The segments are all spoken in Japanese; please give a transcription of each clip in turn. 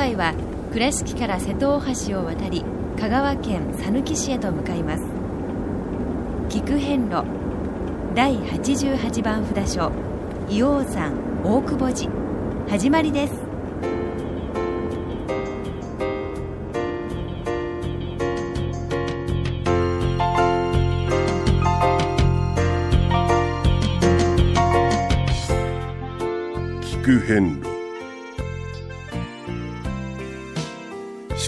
回は倉敷から瀬戸大橋を渡り香川県さぬき市へと向かいます。菊遍路第88番札所硫黄山大久保寺。始まりです。菊遍路。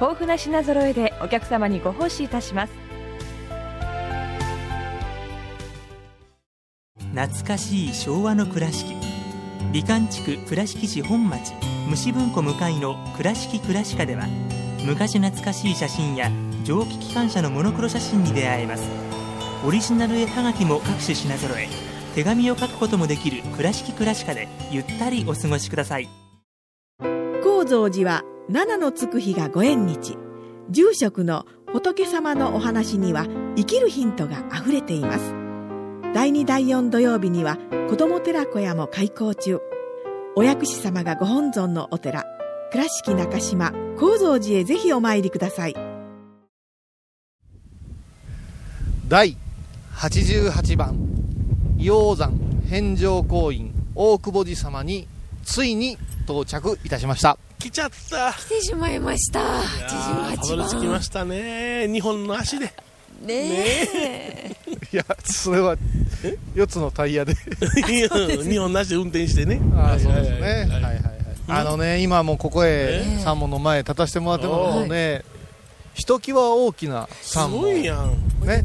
豊富な品揃えでお客様にご奉仕いたします。懐かしい昭和の倉敷。美観地区倉敷市本町虫文庫向かいの「倉敷倉歯科」では昔懐かしい写真や蒸気機関車のモノクロ写真に出会えます。オリジナル絵はがきも各種品揃え手紙を書くこともできる「倉敷倉歯科」でゆったりお過ごしください。高蔵寺は七のつく日がご縁日。住職の仏様のお話には生きるヒントがあふれています。第2第4土曜日には子ども寺小屋も開校中。お薬師様がご本尊のお寺。倉敷中島・高蔵寺へぜひお参りください。第88番。硫黄山返上行院大久保寺様についに到着いたしました。来ちゃった。来てしまいました。88たどり番着きましたね。日本の足で。ねえ。いやそれは4つのタイヤで。日本の足で運転してね。ああそうですね。ははいい。はいはいあのね今もうここへえ。三門の前立たせてもらってもうね。ひときわ大きなす三門ごいやん。ね。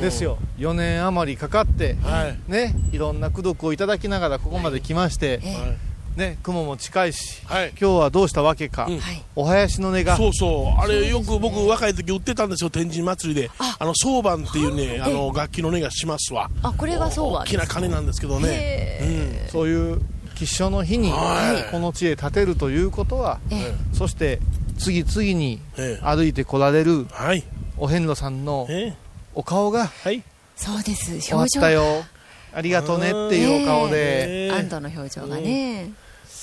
ですよ。4年余りかかってはい。ねいろんな功徳をいただきながらここまで来ましてえ。はいね雲も近いしはい。今日はどうしたわけか。うん。はい。お囃子の音が。そうそう。あれよく僕若い時売ってたんですよ天神祭りで。あ。あの相番っていうねあ。の楽器の音がしますわ。あこれがそうは大きな鐘なんですけどね。へそういう吉祥の日にはい。この地へ建てるということはええ。そして次々にええ。歩いてこられるはい。お遍路さんのえお顔がはい。そうです。終わっ表情たよありがとねっていうお顔で。ええ。安堵の表情がね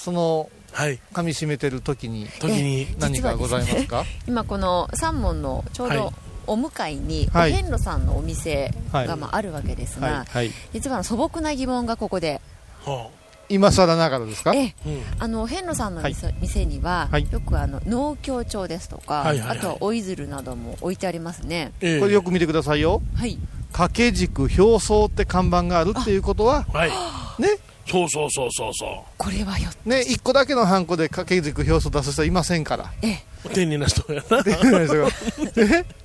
そのはい。噛み締めてる時に時に。何かございますか？今この三門のちょうはい。どお向かいにおはい。遍路さんのお店はい。がまああるわけですはいがはい。実は素朴な疑問がここでは今更ながらですか？えうん。あのお遍路さんのはい。店,、店には、はい。よくあの農協帳ですとか、はいはいはい。あとは折り鶴なども置いてありますね。ええ。これよく見てくださいよ。はい。掛け軸表層って看板があるっていうことははい。ねそうそうそうそうそこれはよね一個だけのハンコで掛け軸表層出す人はいませんから。ええ。う丁寧な人やな。で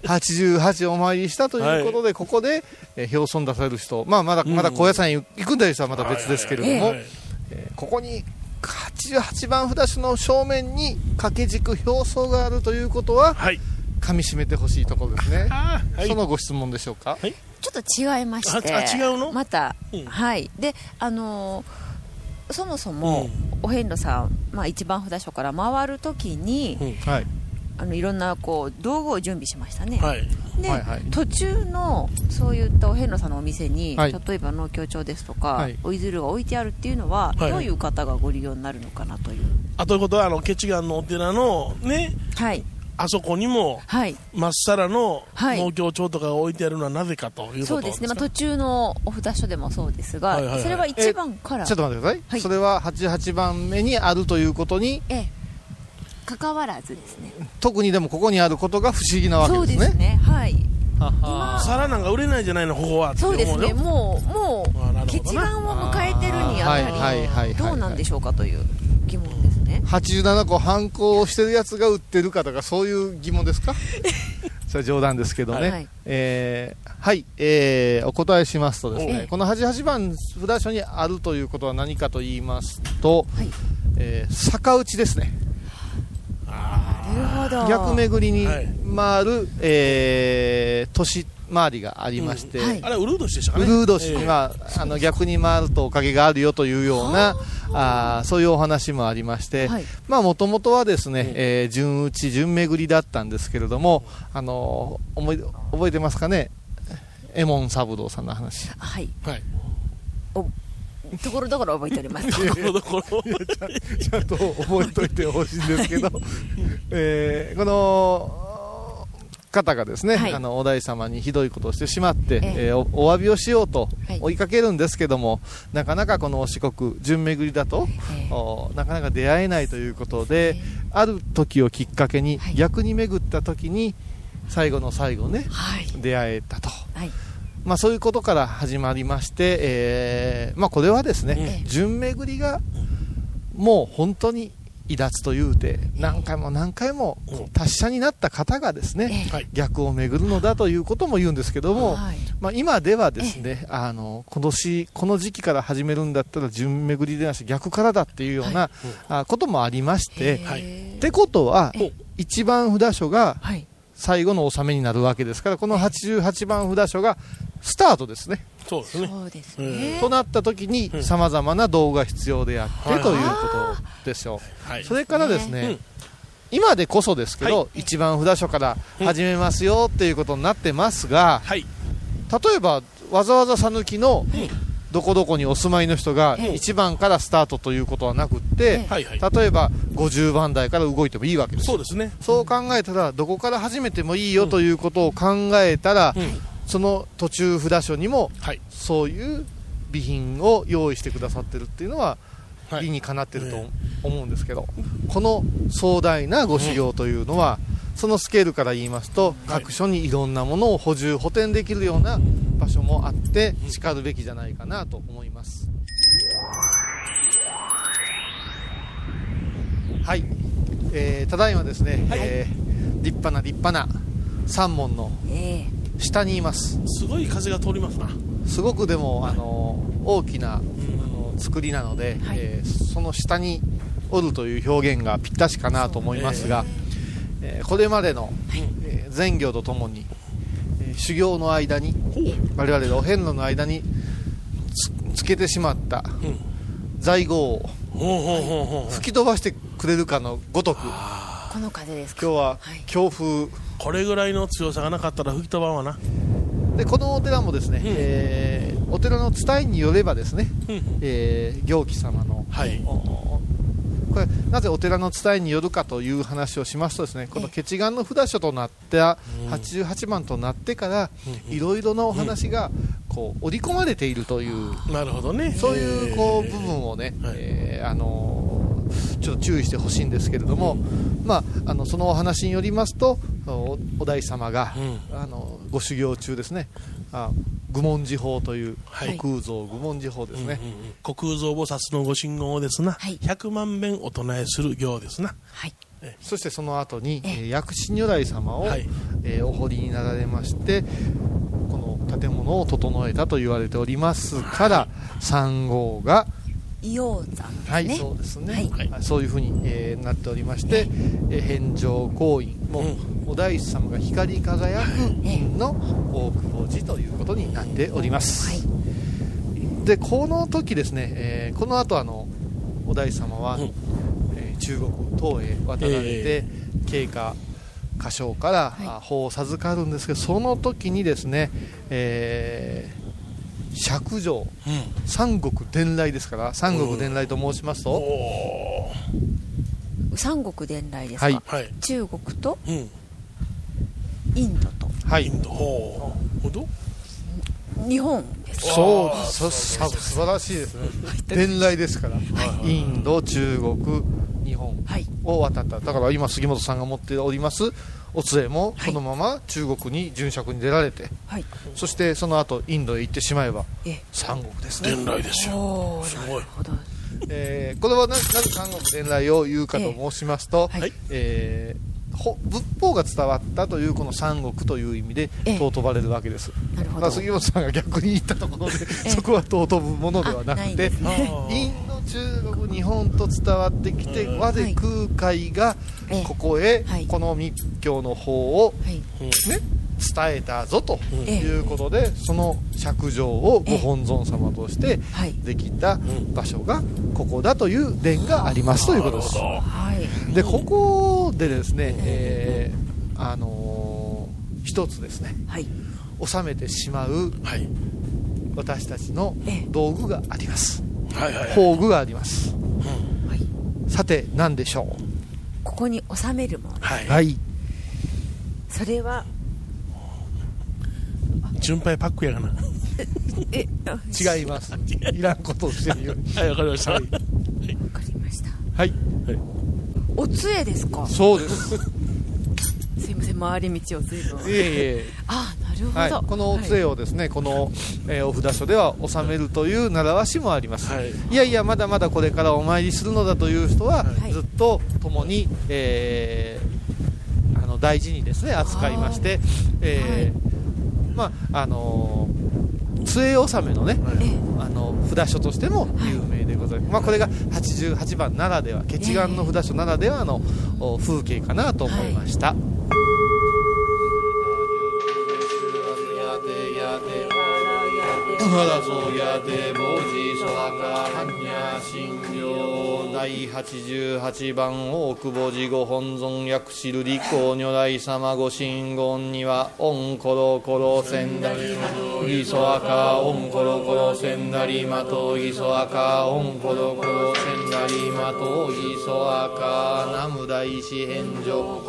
88お参りしたということで、ここで、えー表層出される人、まあ、まだまだ高野山へ行くんだいう人はまた別ですけれども、はい。はいはいえーここに88番札所の正面に掛け軸表層があるということははい噛み締めてほしいところですね、はい。そのご質問でしょうか、はい。ちょっと違いまして。ああ違うの？また、うん。はい。であのーそもそも、お遍路さん、まあ、一番札所から回るときに、うん。はい。あのいろんなこう道具を準備しましたね、はい。で、はいはい。途中のそういったお遍路さんのお店に、はい。例えば農協帳ですとか、はい。おいずるが置いてあるっていうのは、はい。どういう方がご利用になるのかなという。あということはあのケチガンのお寺のねはいあそこにもはい。まっさらのはい。農協帳とかが置いてあるのはなぜかということそうですね、まあ、途中のお札所でもそうですが、はいはいはい。それは1番から。ちょっと待ってください、はい。それは88番目にあるということにええ。かかわらずですね。特にでもここにあることが不思議なわけそうですね。ですねは。い皿なんか売れないじゃないの？ここは。ってそうですね。もうもう決断を迎えてるにあたりどうなんでしょうかという87個反抗してるやつが売ってるかとかそういう疑問ですか？それは冗談ですけどね、はい。えーはい、えーお答えしますとですね、ええこの88番札所にあるということは何かと言いますと、はい。えー逆打ちですね。なるほど。逆巡りにはい。回る、えー年回りがありまして、はい。あれウルード氏でしたかウねルード氏が、あの逆に回るとおかげがあるよというようなあー。そういうお話もありまして、もともとはですね、えー順打ち順巡りだったんですけれども、あのー思い覚えてますかね？右衛門三郎さんの話。はい。はい。ところどころ覚えております。ところどころ。ちゃんと覚えといてほしいんですけど、えーこの方がですね、はい。あのお大様にひどいことをしてしまって、ええ。えーおお詫びをしようとはい。追いかけるんですけども、なかなかこの四国順巡りだと、ええ。おなかなか出会えないということで、えある時をきっかけに、はい。逆に巡った時に最後の最後ねはい。出会えたと。はい。まあ、そういうことから始まりまして、えーまあ、これはですね、ええ。順巡りがもう本当に離脱というて何回も何回も達者になった方がですね、逆を巡るのだということも言うんですけども、はい。まあ、今ではですね、あの今年この時期から始めるんだったら順巡りでなし逆からだっていうような、あこともありまして、はい。ってことはええ。一番札所がはい。最後の納めになるわけですからこの88番札所がスタートですね。そうですね。そうですえねとなった時にうん。さまざまな道具が必要であって、はい。ということでしょう、はい。それからですね、うん今でこそですけど、は一番札所から始めますよっていうことになってますが、はい。例えばわざわざ讃岐のどこどこにお住まいの人がええ。1番からスタートということはなくって、はいはい。例えば50番台から動いてもいいわけです。そうですね。そう考えたらどこから始めてもいいよということを考えたら、うんその途中札所にもはい。そういう備品を用意してくださってるっていうのははい。理にかなってるとえ思うんですけど、この壮大なご修行というのは、そのスケールから言いますと、はい。各所にいろんなものを補充補填できるような場所もあってしかるべきじゃないかなと思います。はい、えーただいまですね、えー立派な立派な三門のえ下にいます。すごい風が通りますな。すごくでも、あの大きな、あの作りなので、はい。えーその下におるという表現がぴったしかなと思いますが、えー。これまでの、えー善行とともに、えー修行の間に我々のお遍路の間につつけてしまったうん。在庫を吹き飛ばしてくれるかのごとくこの風ですか？日ははい。強風これぐらいの強さがなかったら吹き飛ばんわな。でこのお寺もですね、えーお寺の伝えによればですね、うん。えー行基様の、はい。おこれなぜお寺の伝えによるかという話をしますとですねこの決願の札所となった88番となってからいろいろなお話がこう織り込まれているというなるほどね。そういうこうえー。部分をね、はい。えーあのーちょっと注意してほしいんですけれども、まあ、あのそのお話によりますとおお大師様が、うあのご修行中ですね。あ愚問寺法という、はい。空蔵愚問寺法ですね、うんうんうん。虚空蔵菩薩のご神言をですな、はい。100万遍お唱えする行ですな。はい。そしてその後に、ええ。ー薬師如来様を、はい。えーお堀になられましてこの建物を整えたと言われておりますから3号が硫黄山ね。はい、そうですね、はい。はい。そういうふうに、えーなっておりまして、えー返上行員も、お大師様が光り輝く院の大久保寺ということになっております、はい。でこの時ですね、えーこの後あのお大師様は、うん。えー中国東へ渡られて、経過歌唱から、はい。あ法を授かるんですけどその時にですね、えー釈上うん。三国伝来ですから三国伝来と申しますと、三国伝来ですか、はい。はい。中国とうん。インドと。はい。インド。ほど？日本。ですかそうそさ素晴らしいですね。伝来ですから、インド中国日本はい。を渡った。だから今杉本さんが持っておりますお杖もこのまま中国に殉職に出られて、はい。そしてその後インドへ行ってしまえばえ三国ですね。伝来ですよ。すごい。なるほど。えーこれはななぜ三国伝来を言うかと申しますと、はい。えーほ仏法が伝わったというこの三国という意味でええ。尊ばれるわけです、なるほど。まあ、杉本さんが逆に言ったところでえそこは尊ぶものではなくてね。インド中国日本と伝わってきてうん。和で空海がええ。ここへはい。この密教の方をはい。ね伝えたぞとええ。いうことでその釈上をご本尊様としてはい。できた場所がここだという伝がありますということです。はい。でここでですね、えーあのー一つですねはい。収めてしまうはい。私たちのええ。道具があります宝具があります。はい。さて何でしょここに収めるもの。はい。うはい。それは順配パックやがな。違います。いらんことをしてるように。はいわかりました。はい。わかりました。はい。お杖ですか？そうです。すいません回り道を随分いえいえ。あはい、このお杖をですね、この、えーお札所では納めるという習わしもあります、はい。い、やいやまだまだこれからお参りするのだという人は、はい。ずっと共に、えーあの大事にですね扱いまして、えーまああのー杖納めのね、えあの札所としても有名でございます、まあ、これが88番ならでは決願の札所ならではのお風景かなと思いました、第88番大久保寺ご本尊薬師瑠璃光如来様ご神言にはオンコロコロセンダリギソアカオンコロコロセンダリマトギソアカオンコロコロセンダリマトギソアカナム大師返上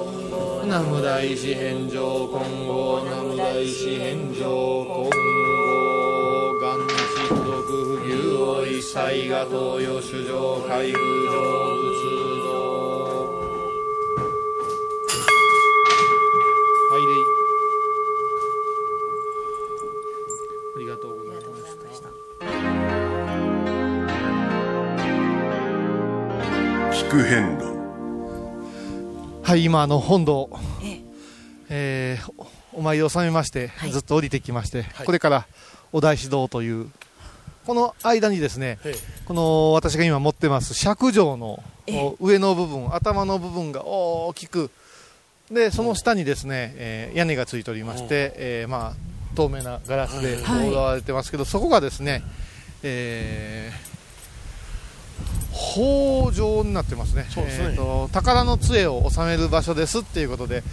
ナム大師返上今後ナム大師返上今後東洋主上上仏ありがとうございました聞く遍路はい今あの本堂。ええ。ーおお参りを収めまして、はい。ずっと降りてきまして、はい。これからお大師堂というこの間にですねえこの私が今持ってます釈上の上の部分頭の部分が大きくでその下にですね、えー屋根がついておりまして、えーまあ、透明なガラスではい。覆われてますけど、そこがですね、えー、宝場になってますね。そうですね。えーと宝の杖を収める場所ですっていうことで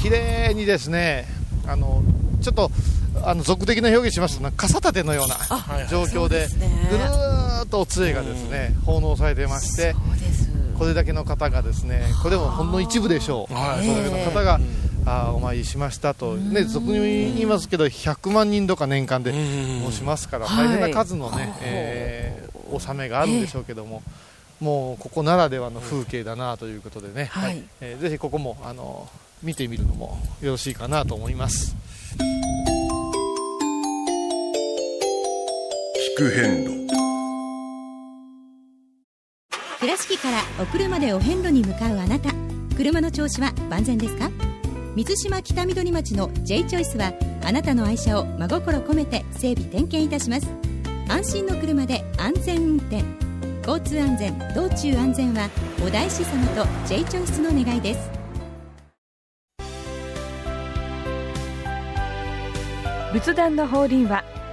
綺麗にですねあのちょっとあの俗的な表現しますと傘立てのような状況でぐるーっとお杖がですね奉納されてましてこれだけの方がですねこれでもほんの一部でしょう、はいそれだけの方が、あーお参りしましたと、ね、俗に言いますけど100万人とか年間でうん申しますから、はい。大変な数のね、えー納めがあるんでしょうけども、もうここならではの風景だなということでね、はい。えーぜひここもあの見てみるのもよろしいかなと思います。聞く遍路。倉敷からお車でお遍路に向かうあなた。車の調子は万全ですか？水島北緑町の J チョイスはあなたの愛車を真心込めて整備点検いたします。安心の車で安全運転。交通安全道中安全はお大師様と J チョイスの願いです。仏壇の法輪は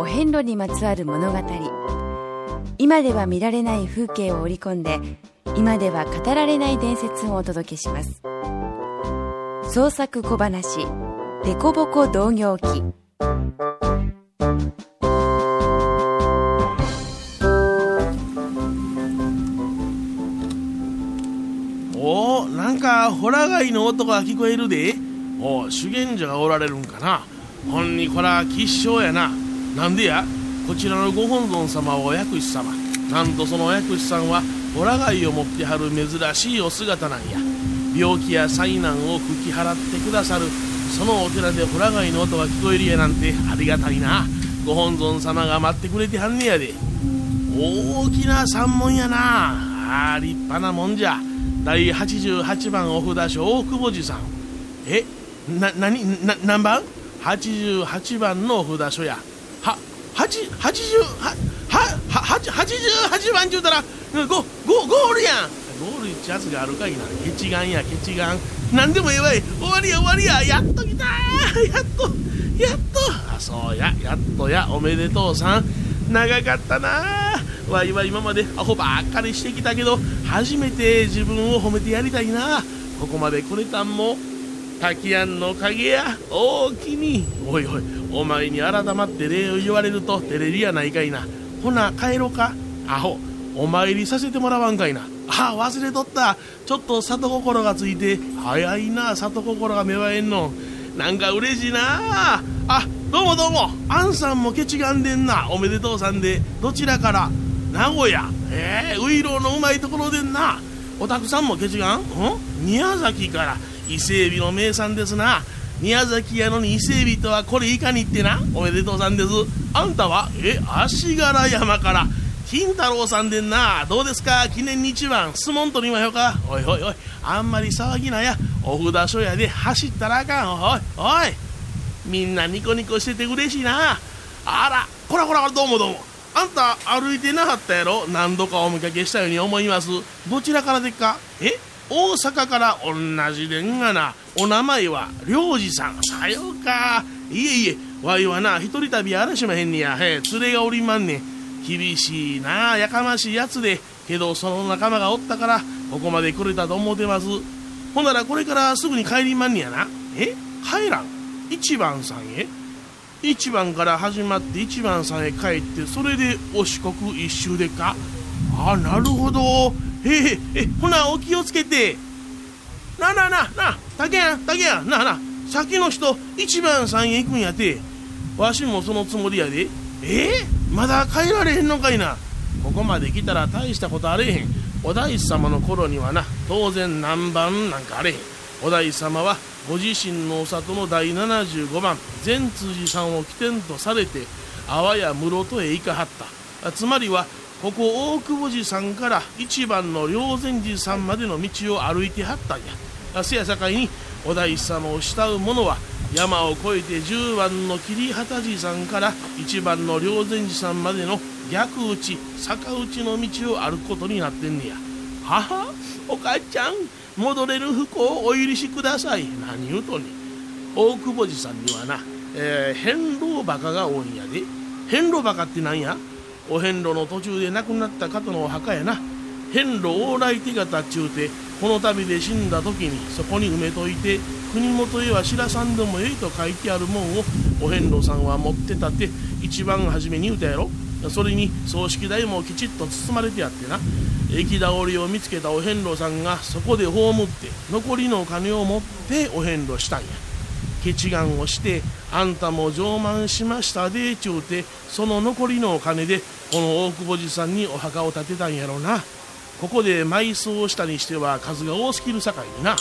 お遍路にまつわる物語。今では見られない風景を織り込んで今では語られない伝説をお届けします。創作小話「デコボコ同業記」おおなんかホラ貝の音が聞こえるで。おお修験者がおられるんかな。ほんにこら吉祥やな。なんでや？こちらのご本尊様はお薬師様。なんとそのお薬師さんはホラ貝を持ってはる珍しいお姿なんや。病気や災難を吹き払ってくださるそのお寺でホラ貝の音が聞こえるやなんてありがたいな。ご本尊様が待ってくれてはんねやで。大きな山門やな。あ立派なもんじゃ。第88番お札所大久保寺さん。え？な何な何番？?88 番の札所や。は8 80ははは88番ちゅうたらゴゴゴールやん。ゴールっちやつがあるかいな。ケチガンやケチガン何でもええわい。終わりや終わりや。やっと来たやっとやっと。あそうや。やっとや。おめでとうさん。長かったなわいは今までアホばっかりしてきたけど初めて自分を褒めてやりたいな。ここまで来れたんも滝庵の影や大きに。おいおいお前に改まって礼を言われると照れるやないかいな。ほな帰ろか。アホお参りさせてもらわんかいな。あ忘れとった。ちょっと里心がついて早いな里心が芽生えんの。なんか嬉しいな。あどうもどうも。あんさんもケチがんでんな。おめでとうさんで。どちらから？名古屋。ええー、ウイローのうまいところでんな。おたくさんもケチがん？ん？宮崎から。伊勢海老の名産ですな。宮崎やのに伊勢海老とはこれいかにってな。おめでとうさんです。あんたはえ足柄山から。金太郎さんでんな。どうですか？記念に一番。相撲取りましょうか。おいおいおい。あんまり騒ぎなや。お札所やで。走ったらあかん。おいおい。みんなニコニコしてて嬉しいな。あらこらこらどうもどうも。あんた歩いてなかったやろ？何度かお見かけしたように思います。どちらからでっか？え？大阪から同じでんがなお名前は良二さん。さようか。いえいえわいはな一人旅やらしまへんねや。へ連れがおりまんねん。厳しいなやかましいやつで。けどその仲間がおったからここまで来れたと思うてます。ほんならこれからすぐに帰りまんねやな。え帰らん？一番さんへ？一番から始まって一番さんへ帰ってそれでお四国一周でか？あなるほど。へええほなお気をつけて。ななななあ竹やん竹やん。なな先の人一番さんへ行くんやて。わしもそのつもりやで。え？ー、まだ帰られへんのかいな。ここまで来たら大したことあれへん。お大師様の頃にはな当然何番なんかあれへん。お大師様はご自身のお里の第75番善通寺さんを起点とされて阿波や室戸へ行かはった。つまりはここ大久保寺さんから一番の霊山寺さんまでの道を歩いてはったんや。せやさかいにお大師様を慕う者は山を越えて10番の桐畑寺さんから1番の霊山寺さんまでの逆打ち坂打ちの道を歩くことになってんねや。ははお母ちゃん戻れる不幸をお許しください。何言うとね大久保寺さんにはな、えー、変老バカが多いんやで。変老バカってなんや？お遍路の途中で亡くなった方のお墓やな。遍路往来手形っちゅうてこの旅で死んだ時にそこに埋めといて国元へは知らさんでもええと書いてあるもんをお遍路さんは持ってたって一番初めに言うたやろ。それに葬式代もきちっと包まれてやってな。駅倒りを見つけたお遍路さんがそこで葬って残りのお金を持ってお遍路したんや。ケチガンをしてあんたも上満しましたでちゅうてその残りのお金でこの大久保寺さんにお墓を建てたんやろな。ここで埋葬したにしては数が多すぎるさかいにな。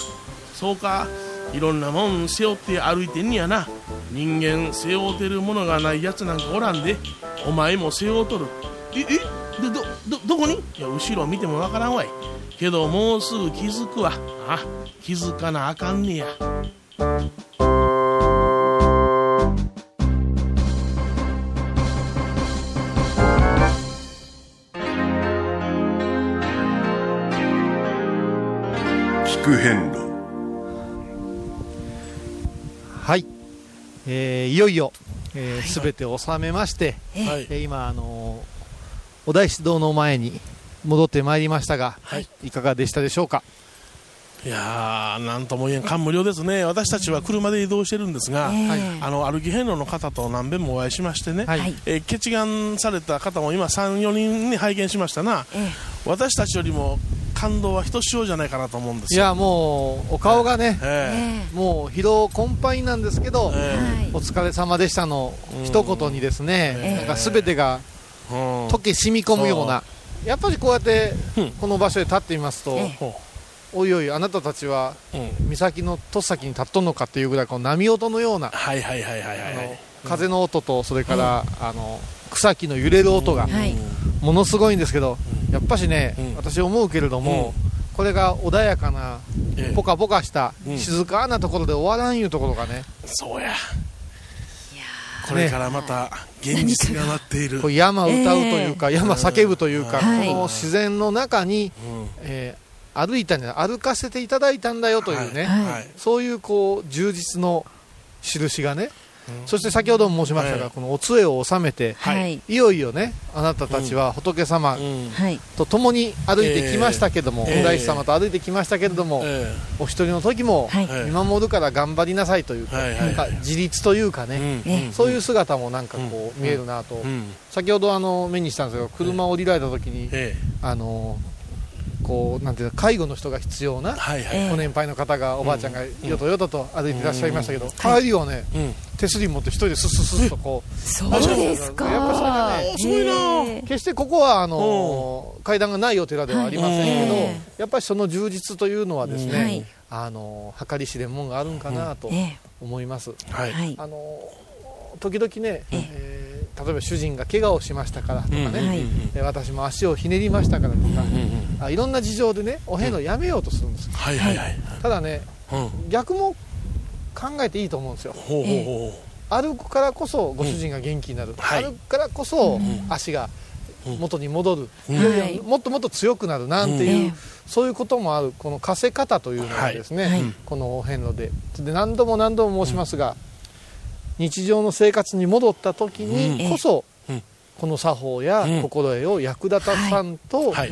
そうかいろんなもん背負って歩いてんやな。人間背負うてるものがないやつなんかおらんでお前も背負うとる。ええでどどどこに？いや後ろ見てもわからんわい。けどもうすぐ気づくわ。あ気づかなあかんねや。はい、えー、いよいよえー、全て収めまして、はいえー今、あのーお大師堂の前に戻ってまいりましたが、はい。いかがでしたでしょうか？いやー、なんとも言えん感無量ですね、私たちは車で移動してるんですが、ええ。あの歩き遍路の方と何遍もお会いしましてね、はい。はいえー決願された方も今、3、4人に拝見しましたな、え。私たちよりも感動はひとしおじゃないかなと思うんですよ。いや、もう、お顔がね、ええ。もう疲労困憊なんですけど、えはい。お疲れ様でしたの一言にですね、ええ。なんか全てがうん。溶け染み込むような、やっぱりこうやってうん。この場所で立ってみますと、おいおい、あなたたちはううん。岬のとっさきに立っとんのかっていうぐらい、この波音のような、はいはいはいはいはいあのはい。風の音と、それから、あの草木の揺れる音がはい。ものすごいんですけど、やっぱしね、うん。私思うけれども、これが穏やかな、ええ。ポカポカした、うん。静かなところで終わらんいうところがね、そうや。これからまた現実が待っている。こう山歌うというか、山叫ぶというか、はい。この自然の中に、うん。えー歩いたんじゃ歩かせていただいたんだよというね、はい。はい。そういうこう充実の印がね、うんそして先ほども申しましたが、はいこのお杖を収めて、はい。よいよね、あなたたちは仏様と共に歩いてきましたけども、ええ。お大師様と歩いてきましたけれども、えお一人の時も見守るから頑張りなさいというか、なんか自立というかえね、そういう姿もなんかこう見えるなと、うん先ほどあの目にしたんですが、車を降りられた時に、え。あのこうなんていうの介護の人が必要なえはいはい。ええご年配の方がおばあちゃんがよとよとと歩いていらっしゃいましたけど、ん。帰りはねうん。手すり持って一人でスッスッスッとこうそう。ですか。やっぱそれがねすごいな。ええ。決してここはあの階段がないお寺ではありませんけど、やっぱりその充実というのはですね、はい。あの計り知れんもんがあるんかなとえ思います。はい。あの時々ね、え。えー例えば主人が怪我をしましたからとかね、うん私も足をひねりましたからとか、うんいろんな事情でねお遍路やめようとするんですよ。はいはいはい。ただねうん。逆も考えていいと思うんですよ。歩くからこそご主人が元気になる、はい。歩くからこそん足がうん。元に戻る、もっともっと強くなるなんていう、ええそういうこともある。この稼せ方というのはですね、このお遍路で。で何度も何度も申しますが、日常の生活に戻った時にこそ、うん。この作法やうん。心得を役立たさんと、う。はい。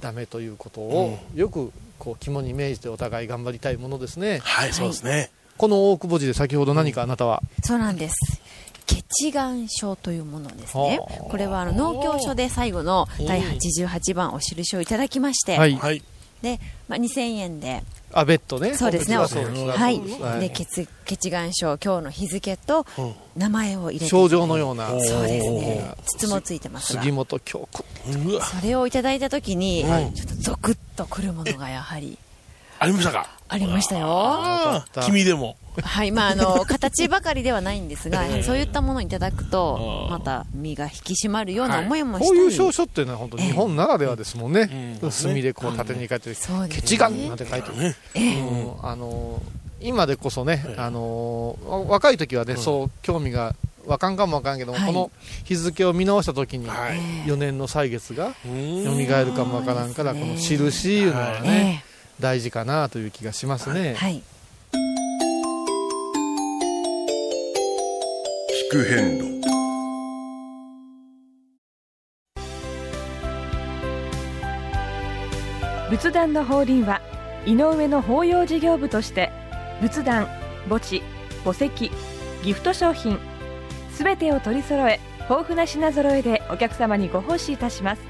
ダメということをよくこう肝に銘じてお互い頑張りたいものですね。はい、そうですね。この大久保寺で先ほど何かあなたは、そうなんです。血眼書というものですね。はあ。これはあの農協書で最後の第88番お印をいただきまして、はい。はい。で、まあ、2000円であベッドね。そうですね。はい。はいで、血、血眼書、今日の日付とうん名前を入れて。症状のようなおそうですね。筒もついてますが杉。本京子。それをいただいたときに、はいちょっとゾクッとくるものがやはりありましたか？ありましたよ。君でも。はい。まあ、あの、形ばかりではないんですが、そういったものをいただくとまた身が引き締まるような思いもしたこうり。いう証書っていうのは本当日本ならではですもんね。うん墨でこう縦に書いてる。そうですね血眼なんて書いてる。ね。うんあの今でこそね、あのわ若い時はね、そう興味がわかんかもわかんけども、はいこの日付を見直した時に、はい。4年の歳月がうん蘇るかもわからんから、この印いうのはえね、大事かなという気がしますね。えはい。聞く遍路仏壇の法輪は井上の法要事業部として仏壇墓地墓石ギフト商品すべてを取り揃え豊富な品揃えでお客様にご奉仕いたします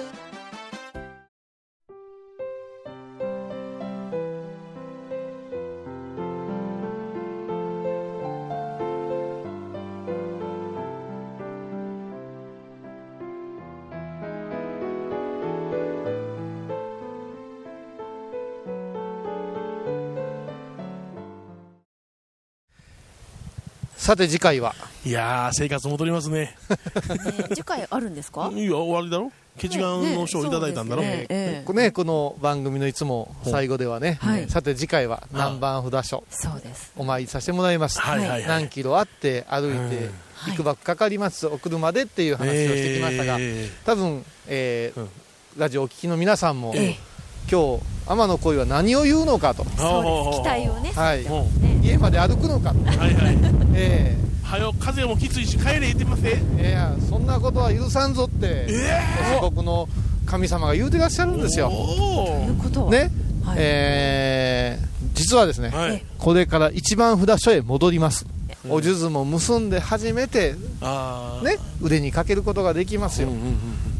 さて次回は。いやー生活戻りますね。次回あるんですか？いいよ終わりだろ？ケチガンの賞をいただいたんだろ、ねええ。ね、この番組のいつも最後ではね、はい。さて次回は南蛮札所。そうです。お参りさせてもらいます、はいはいはい。何キロあって歩いていくばくかかります。お車でっていう話をしてきましたが、え多分、えーラジオをお聞きの皆さんも、ええ。今日天の恋は何を言うのかと、そうです。期待をねはい。うん家まで歩くのか。と、はいはい。えはよ風もきついし帰れ言ってますねえいやそんなことは許さんぞって、四国の神様が言うてらっしゃるんですよ。おということはね、はい。えー実はですね、はい。これから一番札所へ戻ります、お数珠も結んで初めて、ね、腕にかけることができますよ、うんうんうん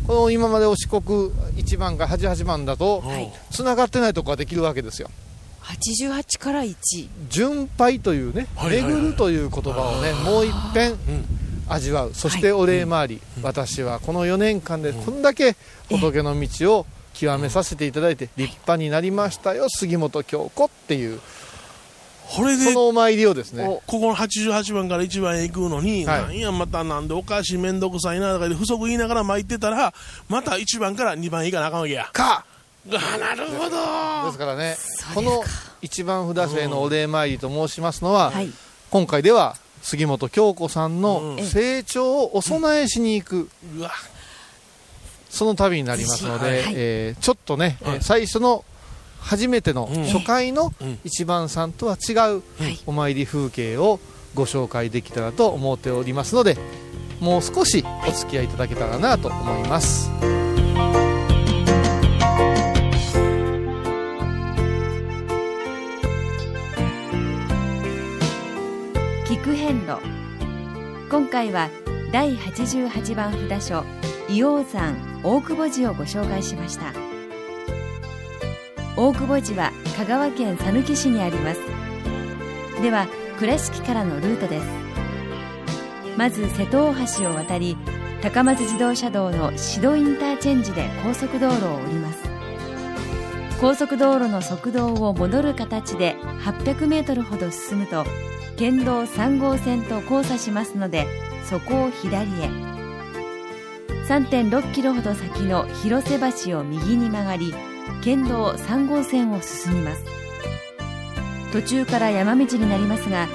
この今までお四国1番か88番だとはい。つながってないとこができるわけですよ88から1巡拝というね、はいはいはい。巡るという言葉をねもう一遍味わう。そしてお礼参り、私はこの4年間でこんだけ仏の道を極めさせていただいて立派になりましたよ杉本京子っていうこれでそのお参りをですねここの88番から1番へ行くのに、はい。なんやまたなんでおかしい面倒くさいなとかで不足言いながら参ってたらまた1番から2番へ行かなあかんわけや。かあなるほど。ですからねこの一番札所へのお礼参りと申しますのは、はい。今回では杉本京子さんのうん。成長をお供えしに行く、うわ。その旅になりますので、はい。えーちょっとね、えーはい最初の初めてのうん。初回のうん。一番さんとは違うはい。お参り風景をご紹介できたらと思っておりますのでもう少しお付き合いいただけたらなと思います。菊遍路。今回は第88番札所硫黄山大久保寺をご紹介しました。大久保寺は香川県さぬき市にあります。では倉敷からのルートです。まず瀬戸大橋を渡り高松自動車道の指導インターチェンジで高速道路を降ります。高速道路の側道を戻る形で800メートルほど進むと県道3号線と交差しますのでそこを左へ。3.6キロほど先の広瀬橋を右に曲がり県道3号線を進みます。途中から山道になりますが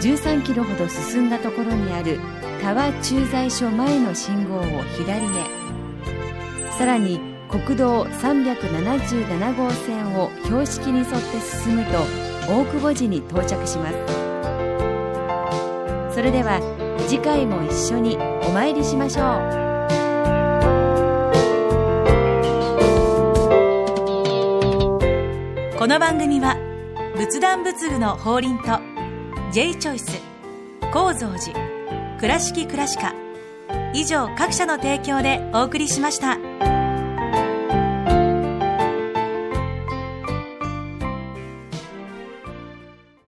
13キロほど進んだところにある多和駐在所前の信号を左へ。さらに国道377号線を標識に沿って進むと大久保寺に到着します。それでは次回も一緒にお参りしましょうこの番組は仏壇仏具の法輪と J チョイス構造寺倉敷倉歯科以上各社の提供でお送りしました。